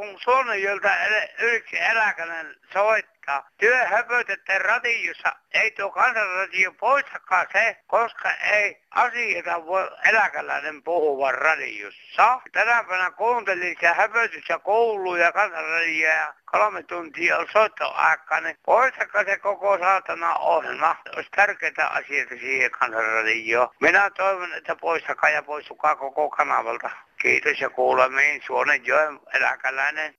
kun Suonenjöltä yksi eläkäinen soittaa. Työ höpötette radiossa. Ei tuo kansanradio poistakaan se, koska ei asioita voi eläkeläinen puhua radiossa. Tänä päivänä kuuntelin se ja koulu ja kansanradio ja kolme tuntia on soittoaikaa, niin poistakaa se koko saatana ohjelma. Olisi tärkeitä asioita siihen kansanradioon. Minä toivon, että poistakaa ja poistukaa koko kanavalta. Kiitos ja kuulemiin Suonenjoen eläkeläinen.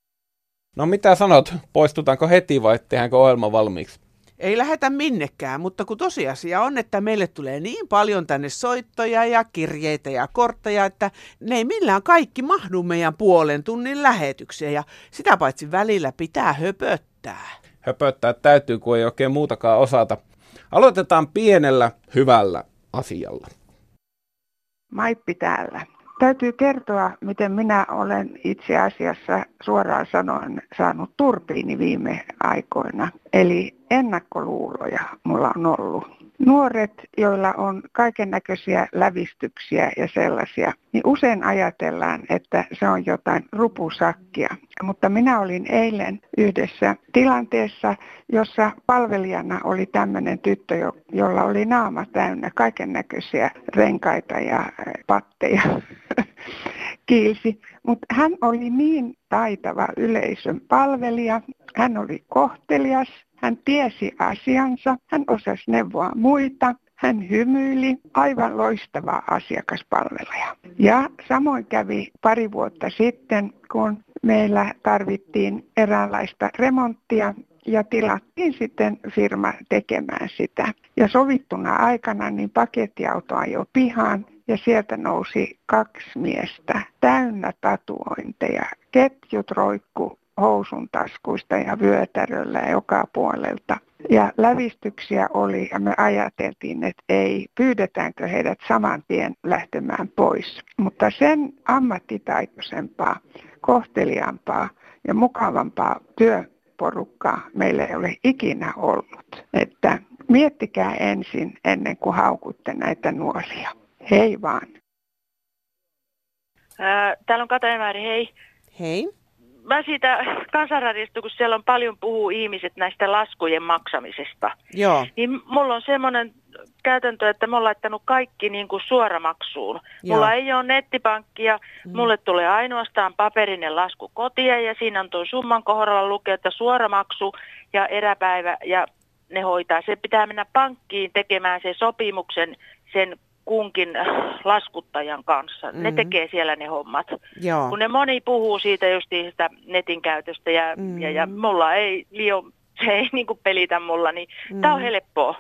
No mitä sanot, poistutaanko heti vai tehdäänkö ohjelma valmiiksi? Ei lähetä minnekään, mutta kun tosiasia on, että meille tulee niin paljon tänne soittoja ja kirjeitä ja kortteja, että ne ei millään kaikki mahdu meidän puolen tunnin lähetykseen ja sitä paitsi välillä pitää höpöttää. Höpöttää täytyy, kun ei oikein muutakaan osata. Aloitetaan pienellä hyvällä asialla. Maippi täällä. Täytyy kertoa, miten minä olen itse asiassa suoraan sanoen saanut turpiini viime aikoina. Eli ennakkoluuloja mulla on ollut. Nuoret, joilla on kaiken näköisiä lävistyksiä ja sellaisia, niin usein ajatellaan, että se on jotain rupusakkia. Mutta minä olin eilen yhdessä tilanteessa, jossa palvelijana oli tämmöinen tyttö, jolla oli naama täynnä kaiken näköisiä renkaita ja patteja kiilsi. Mutta hän oli niin taitava yleisön palvelija, hän oli kohtelias, hän tiesi asiansa, hän osasi neuvoa muita, hän hymyili, aivan loistava asiakaspalvelija. Ja samoin kävi pari vuotta sitten, kun meillä tarvittiin eräänlaista remonttia ja tilattiin sitten firma tekemään sitä. Ja sovittuna aikana niin pakettiauto ajoi pihaan ja sieltä nousi kaksi miestä täynnä tatuointeja. Ketjut roikku housun taskuista ja vyötäröllä joka puolelta. Ja lävistyksiä oli ja me ajateltiin, että ei, pyydetäänkö heidät saman tien lähtemään pois. Mutta sen ammattitaitoisempaa, kohteliaampaa ja mukavampaa työporukkaa meillä ei ole ikinä ollut. Että miettikää ensin ennen kuin haukutte näitä nuoria. Hei vaan. Ää, täällä on Katajamaari, hei. Hei. Mä siitä kansanradiosta, kun siellä on paljon puhuu ihmiset näistä laskujen maksamisesta. Joo. Niin mulla on semmoinen käytäntö, että mä oon laittanut kaikki niin kuin suoramaksuun. Joo. Mulla ei ole nettipankkia, mm. mulle tulee ainoastaan paperinen lasku kotiin ja siinä on tuo summan kohdalla lukee, että suoramaksu ja eräpäivä ja ne hoitaa. Se pitää mennä pankkiin tekemään se sopimuksen sen kunkin laskuttajan kanssa. Mm-hmm. Ne tekee siellä ne hommat. Joo. Kun ne moni puhuu siitä just sitä netin käytöstä ja, mm-hmm. ja, ja mulla ei liian se ei niin kuin pelitä mulla, niin mm. tämä on helppoa.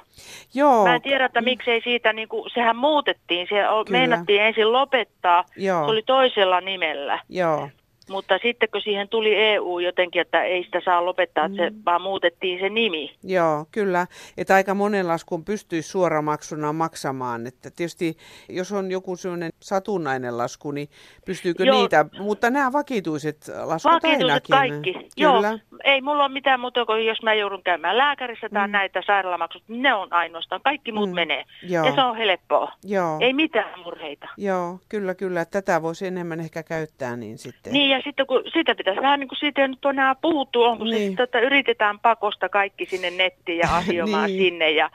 Joo. Mä en tiedä, että miksei siitä, niin kuin, sehän muutettiin, se meinattiin ensin lopettaa, Joo. se oli toisella nimellä. Joo. Mutta sitten kun siihen tuli EU jotenkin, että ei sitä saa lopettaa, että se mm. vaan muutettiin se nimi. Joo, kyllä. Että aika monen laskun pystyisi suoramaksuna maksamaan. Että tietysti jos on joku sellainen satunnainen lasku, niin pystyykö Joo. niitä, mutta nämä vakituiset laskut vakituiset ainakin. kaikki. Kyllä. Joo, ei mulla ole mitään muuta kuin jos mä joudun käymään lääkärissä tai mm. näitä sairaalamaksut, ne on ainoastaan. Kaikki muut mm. menee. Joo. Ja se on helppoa. Joo. Ei mitään murheita. Joo, kyllä, kyllä. Tätä voisi enemmän ehkä käyttää niin sitten. Niin ja sitten kun sitä pitäisi vähän niin kuin siitä nyt on enää puhuttu, onko niin. se sitten, että yritetään pakosta kaikki sinne nettiin ja asioimaan niin. sinne ja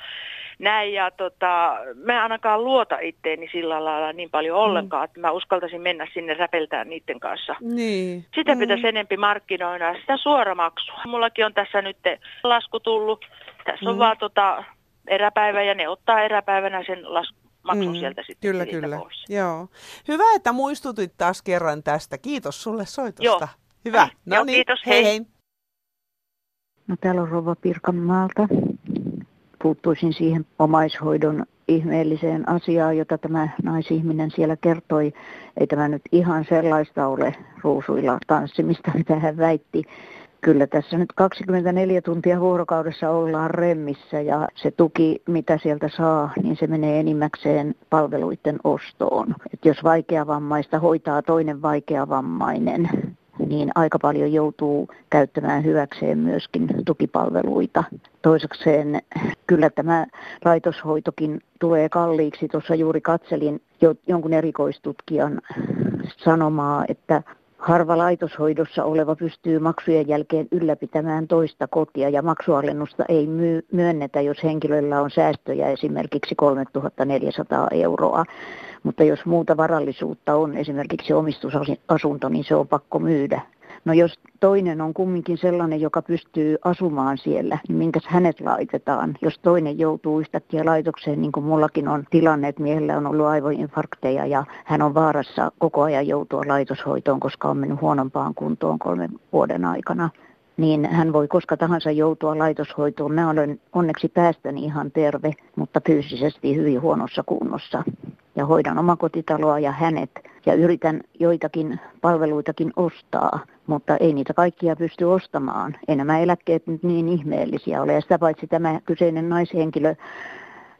näin. Ja tota, mä ainakaan luota itteeni sillä lailla niin paljon ollenkaan, mm. että mä uskaltaisin mennä sinne räpeltää niiden kanssa. Niin. Sitä mm. pitäisi enempi markkinoida, sitä suoramaksua. Mullakin on tässä nyt lasku tullut. Tässä on mm. vaan tota, eräpäivä ja ne ottaa eräpäivänä sen lasku maksun mm, sieltä sitten Kyllä, kyllä. Pois. Joo. Hyvä, että muistutit taas kerran tästä. Kiitos sulle soitosta. Joo. Hyvä. No niin, kiitos, hei. hei. No täällä on Rova Pirkanmaalta. Puuttuisin siihen omaishoidon ihmeelliseen asiaan, jota tämä naisihminen siellä kertoi. Ei tämä nyt ihan sellaista ole ruusuilla tanssimista, mitä hän väitti kyllä tässä nyt 24 tuntia vuorokaudessa ollaan remmissä ja se tuki, mitä sieltä saa, niin se menee enimmäkseen palveluiden ostoon. Et jos vaikeavammaista hoitaa toinen vaikeavammainen, niin aika paljon joutuu käyttämään hyväkseen myöskin tukipalveluita. Toisekseen kyllä tämä laitoshoitokin tulee kalliiksi. Tuossa juuri katselin jo, jonkun erikoistutkijan sanomaa, että Harva laitoshoidossa oleva pystyy maksujen jälkeen ylläpitämään toista kotia ja maksualennusta ei myönnetä, jos henkilöllä on säästöjä esimerkiksi 3400 euroa. Mutta jos muuta varallisuutta on, esimerkiksi omistusasunto, niin se on pakko myydä No jos toinen on kumminkin sellainen, joka pystyy asumaan siellä, niin minkäs hänet laitetaan? Jos toinen joutuu yhtäkkiä laitokseen, niin kuin mullakin on tilanne, että miehellä on ollut aivoinfarkteja ja hän on vaarassa koko ajan joutua laitoshoitoon, koska on mennyt huonompaan kuntoon kolmen vuoden aikana, niin hän voi koska tahansa joutua laitoshoitoon. Mä olen onneksi päästäni ihan terve, mutta fyysisesti hyvin huonossa kunnossa. Ja hoidan omakotitaloa ja hänet ja yritän joitakin palveluitakin ostaa, mutta ei niitä kaikkia pysty ostamaan. Ei nämä eläkkeet nyt niin ihmeellisiä ole. Ja sitä paitsi tämä kyseinen naishenkilö,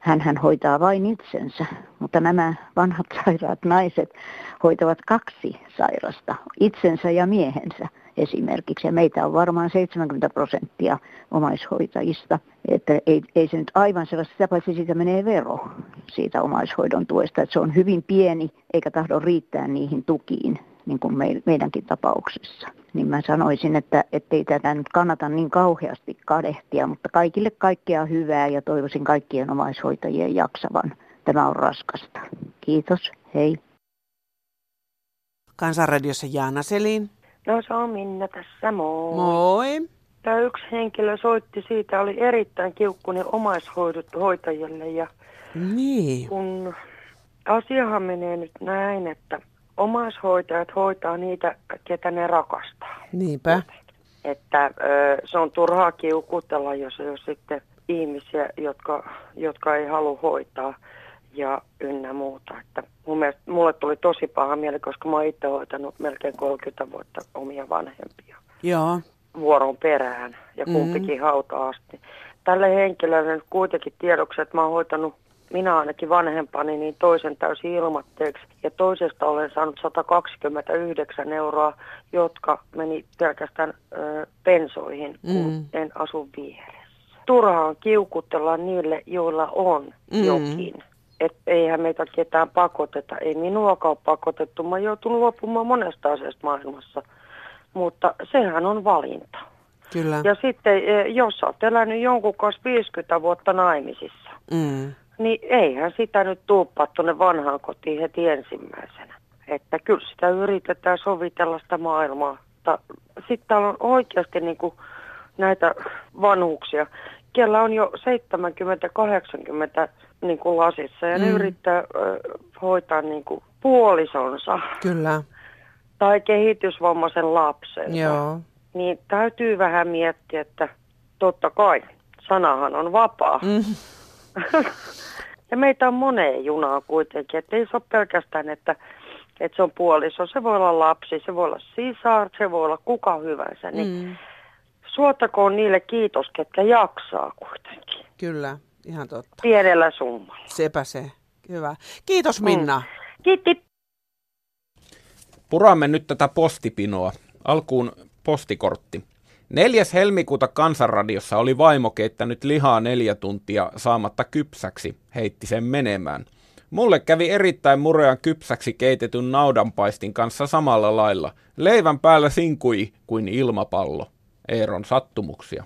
hän, hän hoitaa vain itsensä, mutta nämä vanhat sairaat naiset hoitavat kaksi sairasta, itsensä ja miehensä esimerkiksi. Ja meitä on varmaan 70 prosenttia omaishoitajista. Että ei, ei se nyt aivan sellaista, sitä paitsi siitä menee vero siitä omaishoidon tuesta. Että se on hyvin pieni eikä tahdo riittää niihin tukiin, niin kuin me, meidänkin tapauksessa. Niin mä sanoisin, että ei tätä nyt kannata niin kauheasti kadehtia, mutta kaikille kaikkea hyvää ja toivoisin kaikkien omaishoitajien jaksavan. Tämä on raskasta. Kiitos, hei. Kansanradiossa Jaana Selin. No se on Minna tässä, moi. Moi. Tämä yksi henkilö soitti siitä, oli erittäin kiukkunen omaishoitajille ja niin. kun asiahan menee nyt näin, että omaishoitajat hoitaa niitä, ketä ne rakastaa. Niinpä. Että se on turhaa kiukutella, jos on sitten ihmisiä, jotka, jotka ei halua hoitaa ja ynnä muuta. Että mun mielestä, mulle tuli tosi paha mieli, koska mä oon itse hoitanut melkein 30 vuotta omia vanhempia. Joo. Vuoron perään ja kumpikin mm. hauta asti. Tälle henkilölle nyt kuitenkin tiedoksi, että mä oon hoitanut minä ainakin vanhempani, niin toisen täysin ilmatteeksi. Ja toisesta olen saanut 129 euroa, jotka meni pelkästään ö, pensoihin, kun mm. en asu vieressä. Turhaan kiukutella niille, joilla on mm. jokin että eihän meitä ketään pakoteta. Ei minuakaan ole pakotettu. Mä joutunut luopumaan monesta asiasta maailmassa. Mutta sehän on valinta. Kyllä. Ja sitten, e, jos olet elänyt jonkun kanssa 50 vuotta naimisissa, mm. Niin eihän sitä nyt tuuppaa tuonne vanhaan kotiin heti ensimmäisenä. Että kyllä sitä yritetään sovitella sitä maailmaa. Sitten täällä on oikeasti niin kuin näitä vanhuksia, kellä on jo 70-80 niin kuin lasissa ja mm. ne yrittää ö, hoitaa niin kuin puolisonsa. Kyllä. Tai kehitysvammaisen lapsen. Joo. Niin täytyy vähän miettiä, että totta kai, sanahan on vapaa. Mm. Ja meitä on moneen junaan kuitenkin, että ei se ole pelkästään, että, että se on puoliso. Se voi olla lapsi, se voi olla sisar, se voi olla kuka hyvänsä. Niin mm. Suotakoon niille kiitos, ketkä jaksaa kuitenkin. Kyllä. Ihan totta. Pienellä summalla. Sepä se. Hyvä. Kiitos Minna. Mm. Kiitti. Puramme nyt tätä postipinoa. Alkuun postikortti. 4. helmikuuta Kansanradiossa oli vaimo keittänyt lihaa neljä tuntia saamatta kypsäksi, heitti sen menemään. Mulle kävi erittäin murean kypsäksi keitetyn naudanpaistin kanssa samalla lailla. Leivän päällä sinkui kuin ilmapallo. Eeron sattumuksia.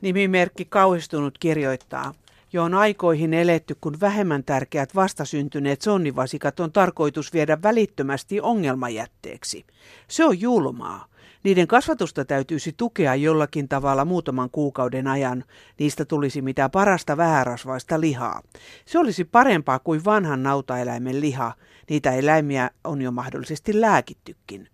Nimimerkki kauhistunut kirjoittaa. Jo on aikoihin eletty, kun vähemmän tärkeät vastasyntyneet sonnivasikat on tarkoitus viedä välittömästi ongelmajätteeksi. Se on julmaa. Niiden kasvatusta täytyisi tukea jollakin tavalla muutaman kuukauden ajan. Niistä tulisi mitä parasta vähärasvaista lihaa. Se olisi parempaa kuin vanhan nautaeläimen liha. Niitä eläimiä on jo mahdollisesti lääkittykin.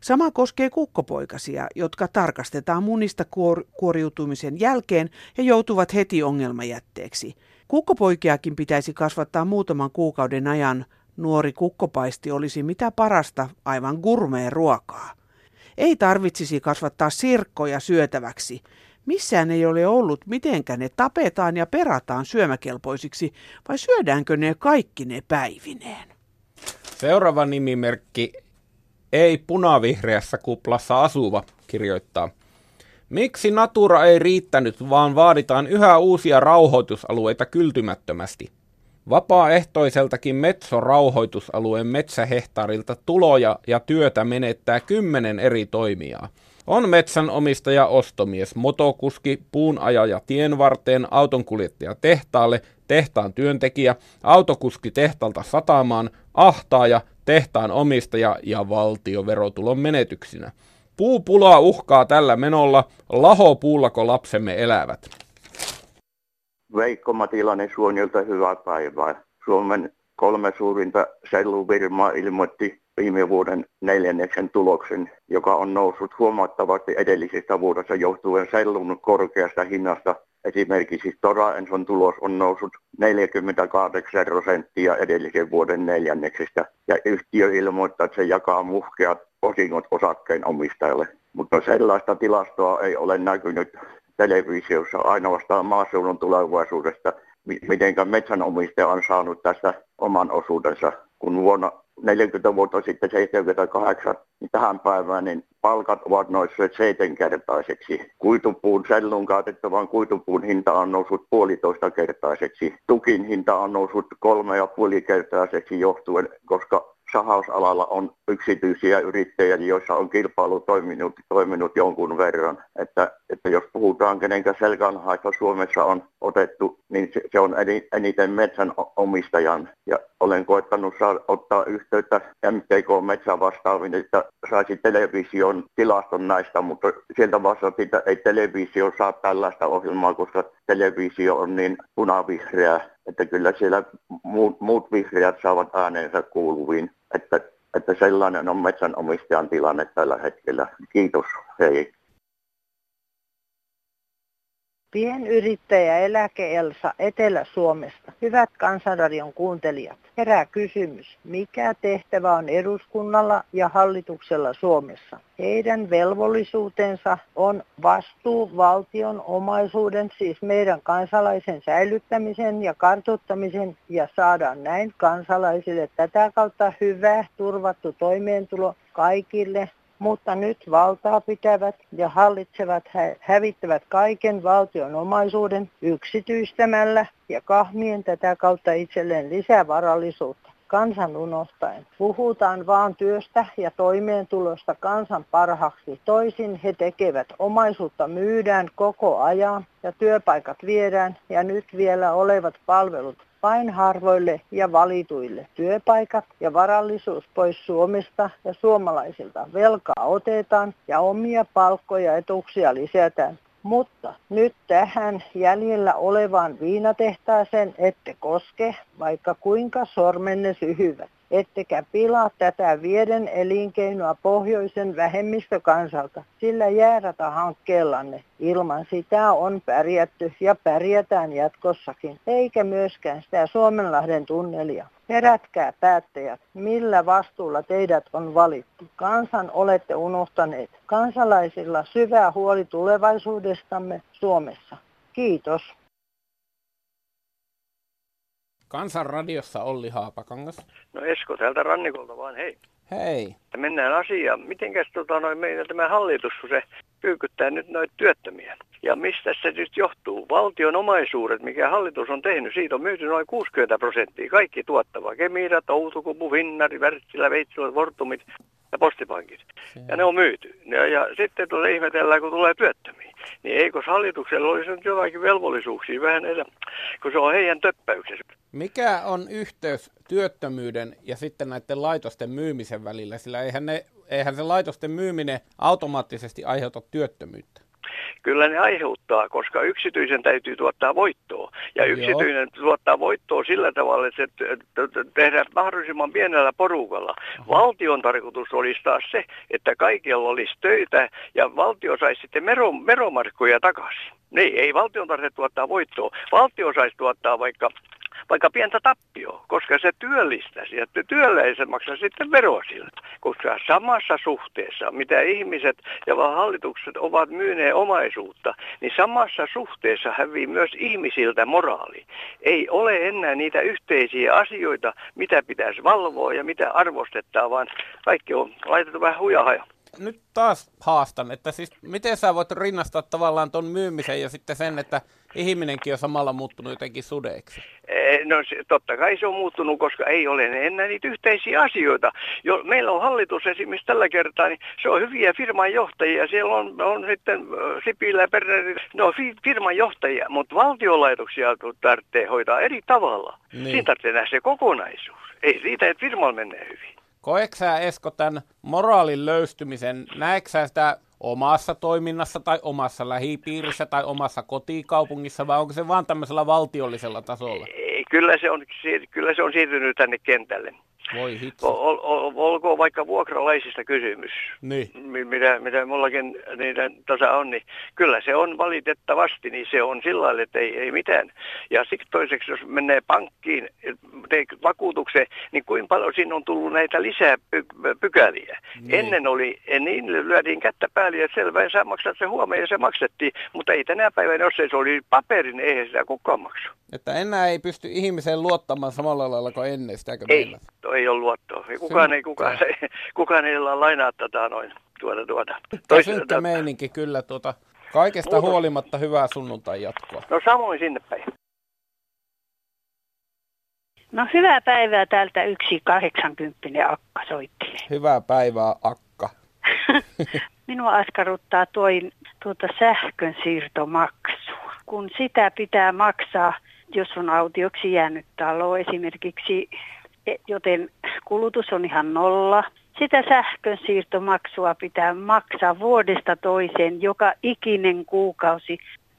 Sama koskee kukkopoikasia, jotka tarkastetaan munista kuor- kuoriutumisen jälkeen ja joutuvat heti ongelmajätteeksi. Kukkopoikiakin pitäisi kasvattaa muutaman kuukauden ajan. Nuori kukkopaisti olisi mitä parasta, aivan gurmeen ruokaa. Ei tarvitsisi kasvattaa sirkkoja syötäväksi. Missään ei ole ollut, mitenkä ne tapetaan ja perataan syömäkelpoisiksi, vai syödäänkö ne kaikki ne päivineen? Seuraava nimimerkki ei punavihreässä kuplassa asuva, kirjoittaa. Miksi Natura ei riittänyt, vaan vaaditaan yhä uusia rauhoitusalueita kyltymättömästi? Vapaaehtoiseltakin Metso-rauhoitusalueen metsähehtaarilta tuloja ja työtä menettää kymmenen eri toimijaa. On metsänomistaja, ostomies, motokuski, puunajaja tien varteen, autonkuljettaja tehtaalle, tehtaan työntekijä, autokuski tehtalta satamaan, ahtaaja, tehtaan omistaja ja valtio verotulon menetyksinä. Puupulaa uhkaa tällä menolla, laho puullako lapsemme elävät. Veikko Matilainen Suonilta hyvää päivää. Suomen kolme suurinta selluvirmaa ilmoitti viime vuoden neljänneksen tuloksen, joka on noussut huomattavasti edellisestä vuodesta johtuen sellun korkeasta hinnasta. Esimerkiksi Stora Enson tulos on noussut 48 prosenttia edellisen vuoden neljänneksestä ja yhtiö ilmoittaa, että se jakaa muhkeat osingot osakkeen omistajalle. Mutta sellaista tilastoa ei ole näkynyt televisiossa ainoastaan maaseudun tulevaisuudesta, miten metsänomistaja on saanut tästä oman osuudensa, kun vuonna 40 vuotta sitten 78, niin tähän päivään niin palkat ovat nousseet seitsemänkertaiseksi. Kuitupuun, sellun kaatettavan kuitupuun hinta on noussut puolitoista kertaiseksi. Tukin hinta on noussut kolme ja puoli kertaiseksi johtuen, koska sahausalalla on yksityisiä yrittäjiä, joissa on kilpailu toiminut, toiminut jonkun verran. Että, että jos puhutaan kenenkä selkänhaista Suomessa on otettu, niin se, se on eniten metsän omistajan. Ja olen koettanut saa, ottaa yhteyttä MTK Metsä vastaaviin, että saisi television tilaston näistä, mutta sieltä vastattiin, että ei televisio saa tällaista ohjelmaa, koska televisio on niin punavihreä, että kyllä siellä muut, muut vihreät saavat äänensä kuuluviin. Että, että sellainen on metsänomistajan tilanne tällä hetkellä. Kiitos, hei. Pienyrittäjä Eläke Elsa Etelä-Suomesta. Hyvät Kansanradion kuuntelijat, herää kysymys, mikä tehtävä on eduskunnalla ja hallituksella Suomessa? Heidän velvollisuutensa on vastuu valtion omaisuuden, siis meidän kansalaisen säilyttämisen ja kartuttamisen ja saadaan näin kansalaisille tätä kautta hyvä turvattu toimeentulo kaikille mutta nyt valtaa pitävät ja hallitsevat hävittävät kaiken valtion omaisuuden yksityistämällä ja kahmien tätä kautta itselleen lisää varallisuutta kansan unohtaen. Puhutaan vaan työstä ja toimeentulosta kansan parhaaksi. Toisin he tekevät omaisuutta myydään koko ajan ja työpaikat viedään ja nyt vielä olevat palvelut vain harvoille ja valituille. Työpaikat ja varallisuus pois Suomesta ja suomalaisilta. Velkaa otetaan ja omia palkkoja ja etuuksia lisätään. Mutta nyt tähän jäljellä olevaan viinatehtaaseen ette koske, vaikka kuinka sormenne syhyvät ettekä pilaa tätä vieden elinkeinoa pohjoisen vähemmistökansalta, sillä jäärätä-hankkeellanne ilman sitä on pärjätty ja pärjätään jatkossakin, eikä myöskään sitä Suomenlahden tunnelia. Herätkää päättäjät, millä vastuulla teidät on valittu. Kansan olette unohtaneet. Kansalaisilla syvä huoli tulevaisuudestamme Suomessa. Kiitos. Kansanradiossa Olli Haapakangas. No Esko täältä rannikolta vaan, hei. Hei. Mennään asiaan. Mitenkäs tota, noin meidän tämä hallitus, kun se kyykyttää nyt noita työttömiä? Ja mistä se nyt johtuu? Valtion omaisuudet, mikä hallitus on tehnyt, siitä on myyty noin 60 prosenttia. Kaikki tuottava. Kemira, Outokupu, Vinnari, Wärtsilä, Veitsilä, Vortumit ja postipankit. Ja ne on myyty. Ja, ja sitten tulee ihmetellään, kun tulee työttömiä. Niin eikö hallituksella olisi nyt jotakin velvollisuuksia vähän enemmän, kun se on heidän töppäyksensä. Mikä on yhteys työttömyyden ja sitten näiden laitosten myymisen välillä, sillä eihän, ne, eihän se laitosten myyminen automaattisesti aiheuta työttömyyttä? Kyllä ne aiheuttaa, koska yksityisen täytyy tuottaa voittoa. Ja yksityinen Joo. tuottaa voittoa sillä tavalla, että se tehdään mahdollisimman pienellä porukalla. Aha. Valtion tarkoitus olisi taas se, että kaikilla olisi töitä ja valtio saisi sitten mero, meromarkkoja takaisin. Niin, ei valtion tarvitse tuottaa voittoa. Valtio saisi tuottaa vaikka vaikka pientä tappioa, koska se työllistäisi ja työllä se maksa sitten veroa siltä. Koska samassa suhteessa, mitä ihmiset ja hallitukset ovat myyneet omaisuutta, niin samassa suhteessa hävii myös ihmisiltä moraali. Ei ole enää niitä yhteisiä asioita, mitä pitäisi valvoa ja mitä arvostetaan, vaan kaikki on laitettu vähän hujahaja. Nyt taas haastan, että siis miten sä voit rinnastaa tavallaan ton myymisen ja sitten sen, että ihminenkin on samalla muuttunut jotenkin sudeeksi? No totta kai se on muuttunut, koska ei ole enää niitä yhteisiä asioita. Jo, meillä on hallitus esimerkiksi tällä kertaa, niin se on hyviä firman johtajia. Siellä on, on sitten Sipilä ja Berner, ne on firman johtajia, mutta valtiolaitoksia tarvitsee hoitaa eri tavalla. Niin. Siinä tarvitsee nähdä se kokonaisuus. Ei siitä, että firmalla menee hyvin. Koetko sä Esko tämän moraalin löystymisen, näetkö sä sitä omassa toiminnassa tai omassa lähipiirissä tai omassa kotikaupungissa vai onko se vaan tämmöisellä valtiollisella tasolla? Kyllä se on, kyllä se on siirtynyt tänne kentälle. Voi hitsi. Ol, ol, olkoon vaikka vuokralaisista kysymys, niin. mitä, mitä mullakin niitä tasa on, niin kyllä se on valitettavasti, niin se on sillä lailla, että ei, ei mitään. Ja sitten toiseksi, jos menee pankkiin, tee vakuutukseen, niin kuinka paljon siinä on tullut näitä lisää py- pykäliä. Niin. Ennen oli, niin lyötiin kättä päälle, että selvä, sä maksat se huomenna ja se maksettiin, mutta ei tänä päivänä, jos se oli paperin, eihän sitä kukaan maksu. Että enää ei pysty ihmiseen luottamaan samalla lailla kuin ennen, sitäkö Ei, meillä? Ei ole luottoa. Kukaan ei, kukaan, ei, kukaan ei ole lainaa tätä noin tuota tuota. Tois, synkkä meininki kyllä tuota. Kaikesta Muutos. huolimatta hyvää sunnuntai jatkoa. No samoin sinne päin. No hyvää päivää täältä yksi 80 akka soittelee. Hyvää päivää akka. Minua askarruttaa tuo tuota sähkön siirtomaksua. Kun sitä pitää maksaa, jos on autioksi jäänyt talo esimerkiksi, joten kulutus on ihan nolla. Sitä sähkön siirtomaksua pitää maksaa vuodesta toiseen joka ikinen kuukausi.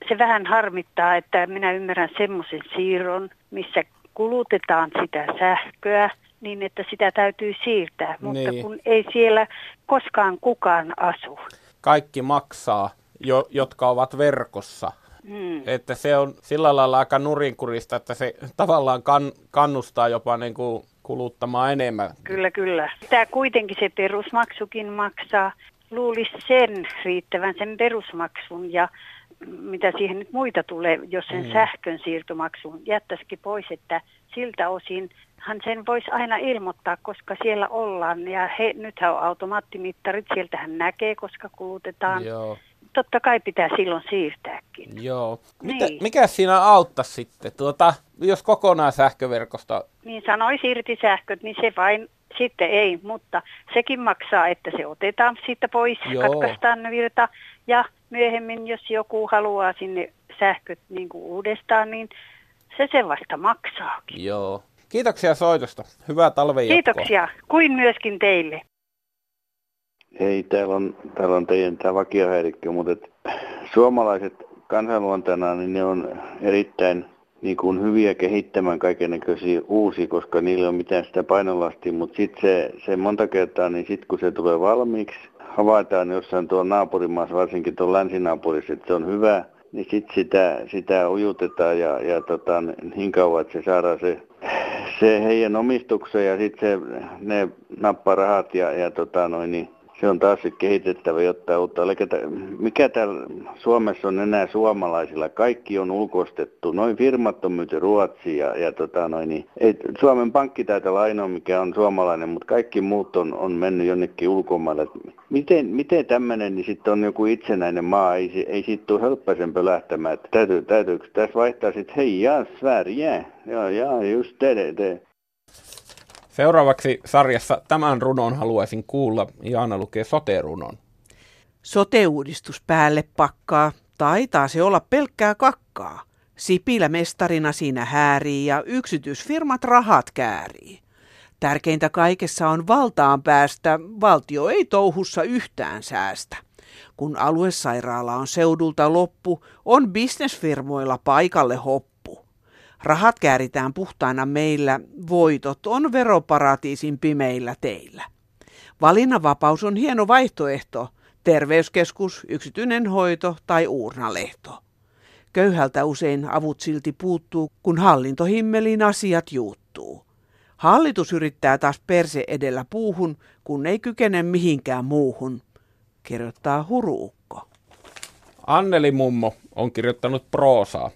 Se vähän harmittaa, että minä ymmärrän semmoisen siirron, missä kulutetaan sitä sähköä niin, että sitä täytyy siirtää, mutta niin. kun ei siellä koskaan kukaan asu. Kaikki maksaa, jo, jotka ovat verkossa. Hmm. Että se on sillä lailla aika nurinkurista, että se tavallaan kan, kannustaa jopa niin kuin kuluttamaan enemmän. Kyllä, kyllä. Tämä kuitenkin se perusmaksukin maksaa. Luulisi sen riittävän sen perusmaksun ja mitä siihen nyt muita tulee, jos sen mm. sähkön siirtomaksun jättäisikin pois, että siltä osin hän sen voisi aina ilmoittaa, koska siellä ollaan. Ja he, nythän on automaattimittarit, sieltä hän näkee, koska kulutetaan. Joo. Totta kai pitää silloin siirtääkin. Joo. Mitä, niin. Mikä siinä auttaa sitten, tuota, jos kokonaan sähköverkosta? Niin sanoisi irti sähköt, niin se vain sitten ei, mutta sekin maksaa, että se otetaan siitä pois, Joo. katkaistaan virta ja myöhemmin, jos joku haluaa sinne sähköt niin kuin uudestaan, niin se se vasta maksaakin. Joo. Kiitoksia soitosta. Hyvää talven Kiitoksia, kuin myöskin teille. Ei, täällä on, täällä on teidän tämä vakiohäirikkö, mutta et, suomalaiset kansanluontena, niin ne on erittäin niin kuin hyviä kehittämään kaikennäköisiä uusia, koska niillä ei ole mitään sitä painolastia, mutta sitten se, se monta kertaa, niin sitten kun se tulee valmiiksi, havaitaan jossain tuolla naapurimaassa, varsinkin tuolla länsinaapurissa, että se on hyvä, niin sitten sitä, sitä ujutetaan ja, ja tota, niin kauan, että se saadaan se, se heidän omistukseen ja sitten ne nappaa rahat ja, ja tota, noin, niin se on taas kehitettävä jotta uutta. Mikä täällä Suomessa on enää suomalaisilla? Kaikki on ulkoistettu. Noin firmat on myyty Ruotsiin ja, ja tota noin, niin, ei, Suomen pankki taitaa olla ainoa, mikä on suomalainen, mutta kaikki muut on, on mennyt jonnekin ulkomaille. Miten, miten tämmöinen niin sitten on joku itsenäinen maa? Ei, ei siitä tule helppäisen lähtemään. Täytyy, täytyykö tässä vaihtaa sitten, hei, ja Sverige, ja, ja just te, te. Seuraavaksi sarjassa tämän runon haluaisin kuulla. Jaana lukee sote-runon. Sote-uudistus päälle pakkaa. Taitaa se olla pelkkää kakkaa. Sipilä mestarina siinä häärii ja yksityisfirmat rahat käärii. Tärkeintä kaikessa on valtaan päästä, valtio ei touhussa yhtään säästä. Kun aluesairaala on seudulta loppu, on bisnesfirmoilla paikalle hoppu. Rahat kääritään puhtaina meillä, voitot on veroparatiisin pimeillä teillä. Valinnanvapaus on hieno vaihtoehto, terveyskeskus, yksityinen hoito tai uurnalehto. Köyhältä usein avut silti puuttuu, kun hallintohimmelin asiat juuttuu. Hallitus yrittää taas perse edellä puuhun, kun ei kykene mihinkään muuhun, kirjoittaa Huruukko. Anneli Mummo on kirjoittanut proosaa.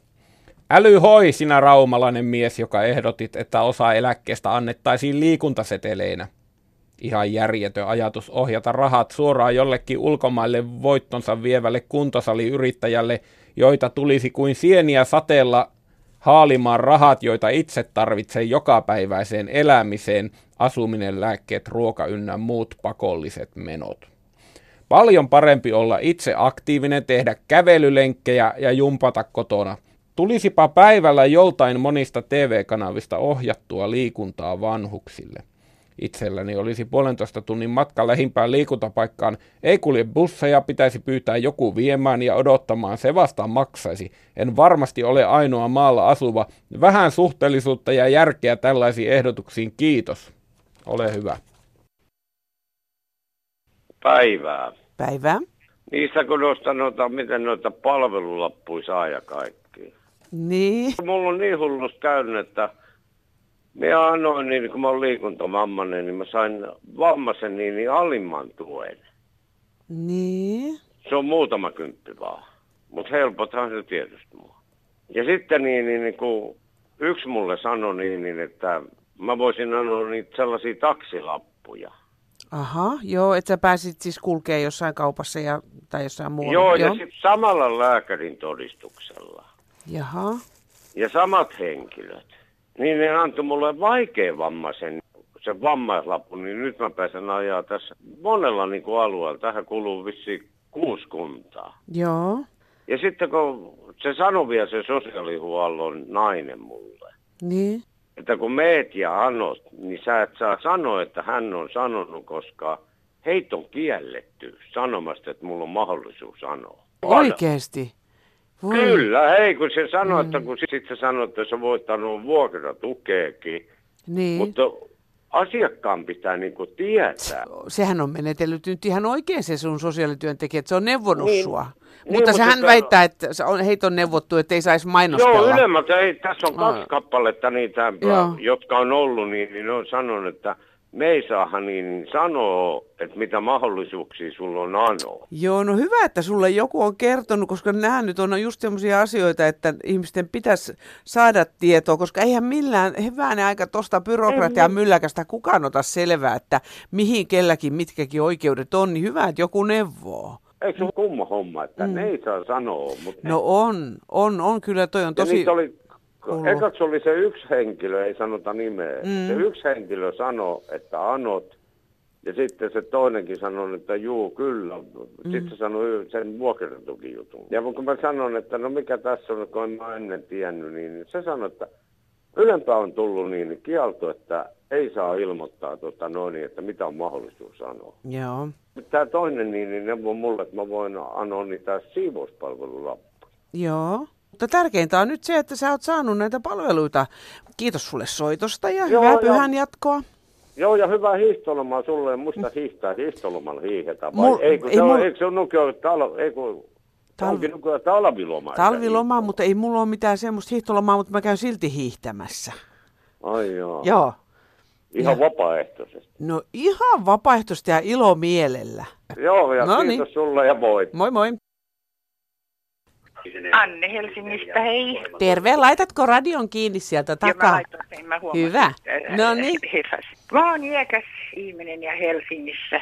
Äly hoi, sinä raumalainen mies, joka ehdotit, että osa eläkkeestä annettaisiin liikuntaseteleinä. Ihan järjetön ajatus ohjata rahat suoraan jollekin ulkomaille voittonsa vievälle kuntosaliyrittäjälle, joita tulisi kuin sieniä sateella haalimaan rahat, joita itse tarvitsee jokapäiväiseen elämiseen, asuminen, lääkkeet, ruoka ynnä muut pakolliset menot. Paljon parempi olla itse aktiivinen, tehdä kävelylenkkejä ja jumpata kotona. Tulisipa päivällä joltain monista TV-kanavista ohjattua liikuntaa vanhuksille. Itselläni olisi puolentoista tunnin matka lähimpään liikuntapaikkaan. Ei kulje busseja, pitäisi pyytää joku viemään ja odottamaan, se vasta maksaisi. En varmasti ole ainoa maalla asuva. Vähän suhteellisuutta ja järkeä tällaisiin ehdotuksiin, kiitos. Ole hyvä. Päivää. Päivää. Niistä kun noista noita, miten noita palvelulappuja saa ja kaikki. Niin. Mulla on niin hullus käynyt, että minä annoin, niin kun mä olen liikuntamammanen, niin mä sain vammaisen niin, niin alimman tuen. Niin. Se on muutama kymppi vaan. Mutta helpothan se tietysti mua. Ja sitten niin, niin, niin kun yksi mulle sanoi niin, niin, että mä voisin anoa niitä sellaisia taksilappuja. Aha, joo, että sä pääsit siis kulkee jossain kaupassa ja, tai jossain muualla. Joo, ja sitten samalla lääkärin todistuksella. Jaha. Ja samat henkilöt. Niin ne antoi mulle vaikea vammaisen sen vammaislappu, niin nyt mä pääsen ajaa tässä monella niin kuin alueella. Tähän kuluu vissi kuusi kuntaa. Joo. Ja sitten kun se sanoi vielä se sosiaalihuollon nainen mulle, Niin. että kun meet ja anot, niin sä et saa sanoa, että hän on sanonut, koska heitä on kielletty sanomasta, että mulla on mahdollisuus sanoa. Oikeesti? Voi. Kyllä, hei, kun se sanoi, että kun sitten se sanoi, että sä voit anoa vuokratukeekin, Niin. mutta asiakkaan pitää niinku tietää. Sehän on menetellyt nyt ihan oikein se sun sosiaalityöntekijä, että se on neuvonut Niin. sua. Niin, mutta mutta sehän sitä- väittää, että se on, heitä on neuvottu, että ei saisi mainostella. Joo, ylemmältä ei. Tässä on kaksi Aa. kappaletta niitä, Joo. jotka on ollut, niin, niin ne on sanonut, että me ei saahan niin sanoa, että mitä mahdollisuuksia sulla on anoa. Joo, no hyvä, että sulle joku on kertonut, koska nämä nyt on just sellaisia asioita, että ihmisten pitäisi saada tietoa, koska eihän millään hyvänä aika tuosta byrokratiaa Ei, mylläkästä kukaan ota selvää, että mihin kelläkin mitkäkin oikeudet on, niin hyvä, että joku neuvoo. Eikö se ole kumma homma, että Mm. ne ei saa sanoa, mutta No on, on, on kyllä, toi on ja tosi... niitä oli, hullu. ekaksi oli se yksi henkilö, ei sanota nimeä. Mm. Se yksi henkilö sanoi, että anot, ja sitten se toinenkin sanoi, että juu, kyllä. Mm. Sitten se sanoi sen vuokratukijutun. Ja kun mä sanon, että no mikä tässä on, kun en mä ennen tiennyt, niin se sanoi, että ylempää on tullut niin kielto, että ei saa ilmoittaa tota noin, että mitä on mahdollisuus sanoa. Joo. Tämä toinen niin, niin neuvoi mulle, että mä voin anoa niitä siivouspalvelulappuja. Joo. Mutta tärkeintä on nyt se, että sä oot saanut näitä palveluita. Kiitos sulle soitosta ja Joo, hyvää joo. pyhän jatkoa. Joo, ja hyvää hiihtolomaa sulle. Musta hiihtää hiihtolomalla hiihetään. Vai Mul- ei, kun ei se, on, mul- eikö se on nykyään tal, ei, kun, Tal- onkin nykyään talviloma. Talviloma, mutta ei mulla ole mitään semmoista hiihtolomaa, mutta mä käyn silti hiihtämässä. Ai joo. Joo. Ihan vapaaehtoisesti. No ihan vapaaehtoisesti ja ilomielellä. Joo, ja No no niin. kiitos sulle ja moi. Moi moi. Anne Helsingistä, hei. Terve, laitatko radion kiinni sieltä Ja mä takaa? laitoin sen, mä huomasin. Hyvä. että- No niin. Mä oon iäkäs ihminen ja Helsingissä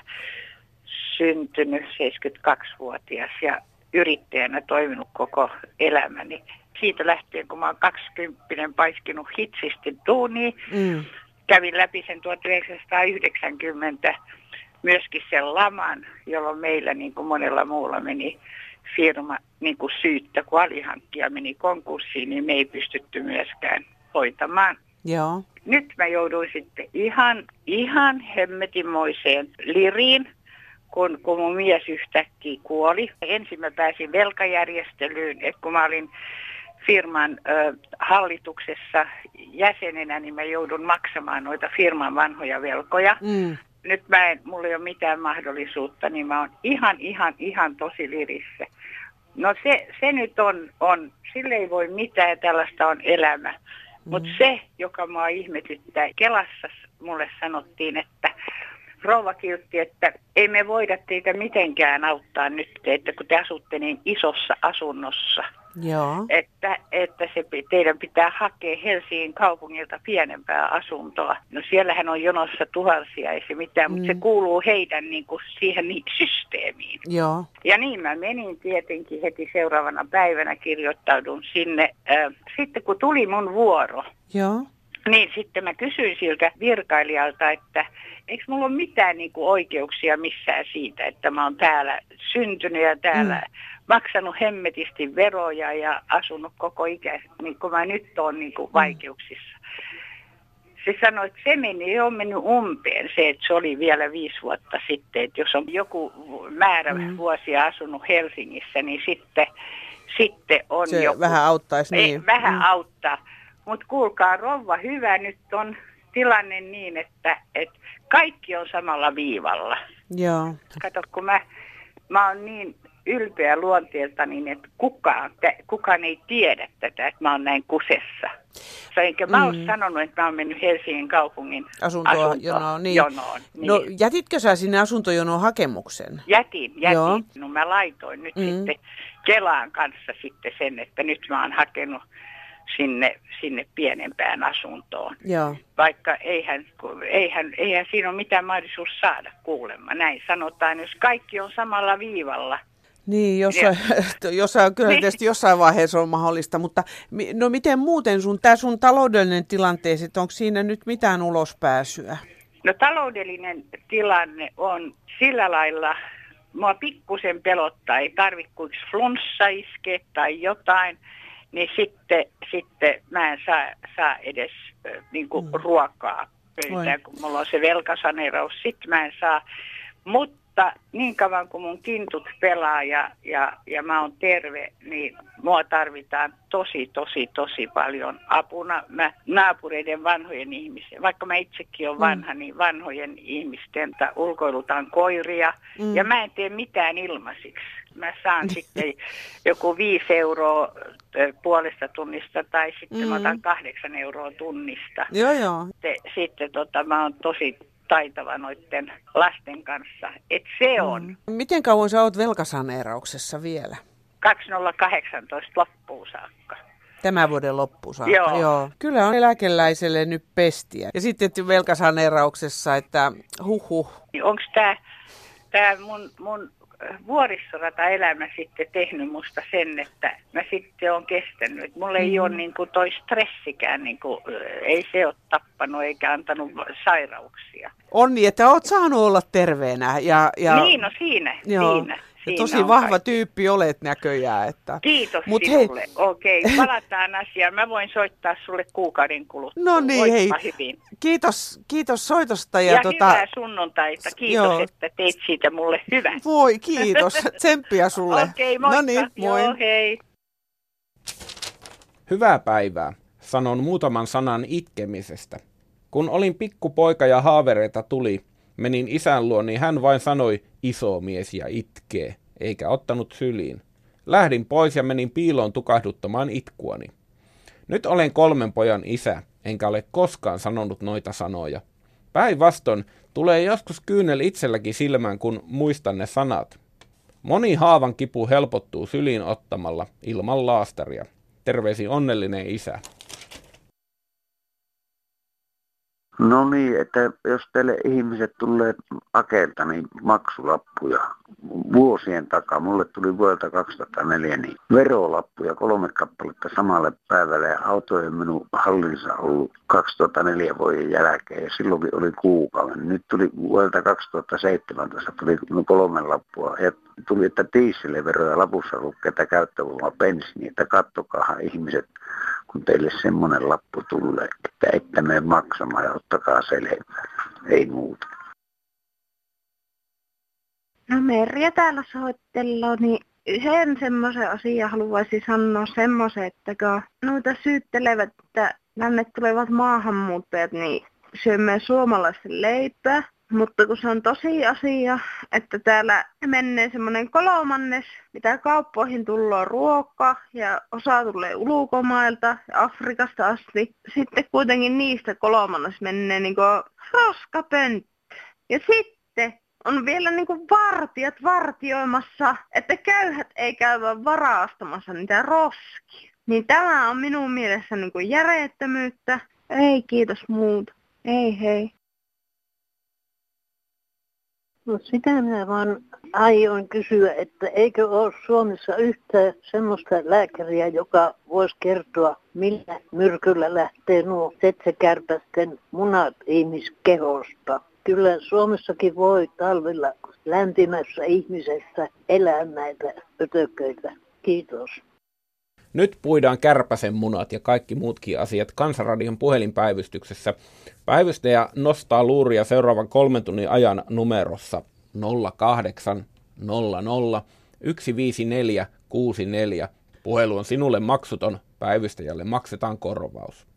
syntynyt 72-vuotias ja yrittäjänä toiminut koko elämäni. Siitä lähtien, kun mä oon 20 paiskinut hitsistin duuniin, Mm. kävin läpi sen 1990 myöskin sen laman, jolloin meillä niin kuin monella muulla meni firma niin kuin syyttä, kun alihankkija meni konkurssiin, niin me ei pystytty myöskään hoitamaan. Joo. Nyt mä jouduin sitten ihan, ihan hemmetimoiseen liriin, kun, kun mun mies yhtäkkiä kuoli. Ensin mä pääsin velkajärjestelyyn, että kun mä olin firman ö, hallituksessa jäsenenä, niin mä joudun maksamaan noita firman vanhoja velkoja. Mm. Nyt mä en, mulla ei ole mitään mahdollisuutta, niin mä oon ihan, ihan, ihan tosi lirissä. No se, se nyt on, on, sille ei voi mitään, tällaista on elämä. Mutta se, joka mua ihmetyttää, Kelassa mulle sanottiin, että rouva kirjoitti, että ei me voida teitä mitenkään auttaa nyt, että kun te asutte niin isossa asunnossa. Joo. Että, että se, teidän pitää hakea Helsingin kaupungilta pienempää asuntoa. No siellähän on jonossa tuhansia, ei se mitään, mm. mutta se kuuluu heidän niin kuin, siihen niin, systeemiin. Joo. Ja niin mä menin tietenkin heti seuraavana päivänä, kirjoittaudun sinne. Sitten kun tuli mun vuoro, Joo. niin sitten mä kysyin siltä virkailijalta, että eikö mulla ole mitään niin kuin oikeuksia missään siitä, että mä oon täällä syntynyt ja täällä mm. Maksanut hemmetisti veroja ja asunut koko ikä, niin kuin mä nyt oon niin kuin vaikeuksissa. Se sanoi, että se meni, jo mennyt umpeen se, että se oli vielä viisi vuotta sitten, että jos on joku määrä mm. vuosia asunut Helsingissä, niin sitten, sitten on se joku... vähän auttaisi niin. Ei, vähän mm. auttaa. Mutta kuulkaa, rouva hyvä, nyt on tilanne niin, että, että kaikki on samalla viivalla. Joo. Kato, kun mä, mä oon niin ylpeä luonteelta, niin että kukaan, kukaan ei tiedä tätä, että mä oon näin kusessa. Enkä mä mm. sanonut, että mä oon mennyt Helsingin kaupungin asuntoa, asuntoa jonoon. Niin. jonoon niin. No jätitkö sä sinne asuntojonoon hakemuksen? Jätin, jätin. Joo. No mä laitoin nyt mm. sitten Kelaan kanssa sitten sen, että nyt mä oon hakenut sinne, sinne pienempään asuntoon. Joo. Vaikka eihän, eihän, eihän siinä ole mitään mahdollisuus saada kuulemma. Näin sanotaan, jos kaikki on samalla viivalla. Niin, jossain, jossain, kyllä niin. tietysti jossain vaiheessa on mahdollista, mutta no miten muuten sun, tämä sun taloudellinen tilanteesi, että onko siinä nyt mitään ulospääsyä? No taloudellinen tilanne on sillä lailla, mua pikkusen pelottaa, ei tarvitse kuin flunssa iske tai jotain, niin sitten, sitten mä en saa, saa edes niin kuin mm. ruokaa pöytään, kun mulla on se velkasaneeraus. Sitten mä en saa, mutta mutta niin kauan kuin mun kintut pelaa ja, ja, ja mä oon terve, niin mua tarvitaan tosi, tosi, tosi paljon apuna. Mä naapureiden vanhojen ihmisten, vaikka mä itsekin olen mm. vanha, mm. niin vanhojen ihmisten ulkoilutaan koiria. Mm. Ja mä en tee mitään ilmaisiksi. Mä saan sitten joku viisi euroa puolesta tunnista tai sitten mm. mä otan kahdeksan euroa tunnista. Joo, joo. Sitten, sitten tota, mä oon tosi taitava noiden lasten kanssa. Et se on. Mm. Miten kauan sä oot velkasaneerauksessa vielä? 2018 loppuun saakka. Tämän vuoden loppuun saakka, joo. joo. Kyllä on eläkeläiselle nyt pestiä. Ja sitten velkasaneerauksessa, että huh huh. Niin Onko tämä tää mun, mun vuorissorata-elämä sitten tehnyt musta sen, että mä sitten on kestänyt. Mulla ei mm. ole niin kuin toi stressikään, niin kuin, ei se ole tappanut eikä antanut sairauksia. On niin, että oot saanut olla terveenä. Ja, ja... Niin, no siinä, Joo. siinä. Ja tosi vahva kaikki. tyyppi olet näköjään. Että... Kiitos Mut sinulle. Hei... Okei, okay, palataan asiaan. Mä voin soittaa sulle kuukauden kuluttua. No niin, hei. Hyvin. Kiitos, kiitos soitosta. Ja, ja tota... hyvää sunnuntaita. Kiitos, Joo. että teit siitä mulle hyvän. Voi, kiitos. Tsemppiä sulle. Okei, okay, moikka. No niin, moi. Joo, hei. Hyvää päivää. Sanon muutaman sanan itkemisestä. Kun olin pikkupoika ja haavereita tuli, Menin isän luo, niin hän vain sanoi, iso mies ja itkee, eikä ottanut syliin. Lähdin pois ja menin piiloon tukahduttamaan itkuani. Nyt olen kolmen pojan isä, enkä ole koskaan sanonut noita sanoja. Päinvastoin tulee joskus kyynel itselläkin silmään, kun muistan ne sanat. Moni haavan kipu helpottuu syliin ottamalla ilman laastaria. Terveisi onnellinen isä. No niin, että jos teille ihmiset tulee akelta niin maksulappuja vuosien takaa, mulle tuli vuodelta 2004 niin verolappuja kolme kappaletta samalle päivälle. Auto ei minun hallinsa ollut 2004 vuoden jälkeen. Ja silloinkin oli kuukauden. Nyt tuli vuodelta 2017 tuli kolme lappua. Ja tuli, että ja lapussa lukee, että käyttövoima bensiini, että kattokaa ihmiset kun teille semmoinen lappu tulee, että ette mene maksamaan ja ottakaa selvää. Ei muuta. No Merja täällä soittelua, niin yhden semmoisen asian haluaisin sanoa semmoisen, että kun noita syyttelevät, että tänne tulevat maahanmuuttajat, niin syömme suomalaisen leipää, mutta kun se on tosi asia, että täällä menee semmoinen kolmannes, mitä kauppoihin tulee ruokaa ja osa tulee ulkomailta ja Afrikasta asti. Sitten kuitenkin niistä kolmannes menee niin roskapönttö. Ja sitten on vielä niin kuin vartijat vartioimassa, että köyhät ei käy varastamassa niitä roskia. Niin tämä on minun mielestä niin kuin järjettömyyttä. Ei kiitos muuta. Ei hei. No sitä minä vaan aion kysyä, että eikö ole Suomessa yhtä semmoista lääkäriä, joka voisi kertoa, millä myrkyllä lähtee nuo setsekärpästen munat ihmiskehosta. Kyllä Suomessakin voi talvilla lämpimässä ihmisessä elää näitä ötököitä. Kiitos. Nyt puidaan kärpäsen munat ja kaikki muutkin asiat Kansanradion puhelinpäivystyksessä. Päivystäjä nostaa luuria seuraavan kolmen tunnin ajan numerossa 08 00 154 64. Puhelu on sinulle maksuton, päivystäjälle maksetaan korvaus.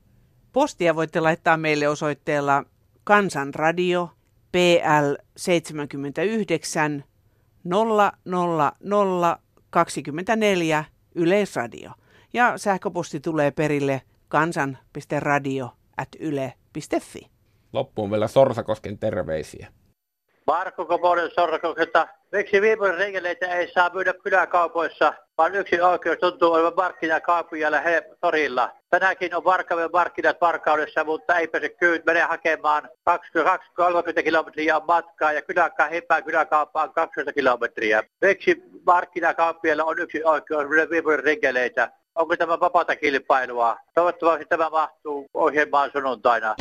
Postia voitte laittaa meille osoitteella Kansanradio PL 79 000 24 Yleisradio. Ja sähköposti tulee perille kansan.radio.yle.fi. Loppuun vielä Sorsakosken terveisiä. Marko Koponen Sorsakoskesta. Miksi viimeisen ei saa myydä kyläkaupoissa, vaan yksi oikeus tuntuu olevan markkinakaupujalla he torilla. Tänäänkin on Varkauden markkinat Varkaudessa, mutta ei pääse kyyn mene hakemaan 20-30 kilometriä matkaa ja kyläkkaa hipää kyläkauppaan 12 kilometriä. Miksi markkinakauppialla on yksi oikeus myydä viimeisen rengeleitä? Onko tämä vapaata kilpailua? Toivottavasti tämä mahtuu ohjelmaan sunnuntaina.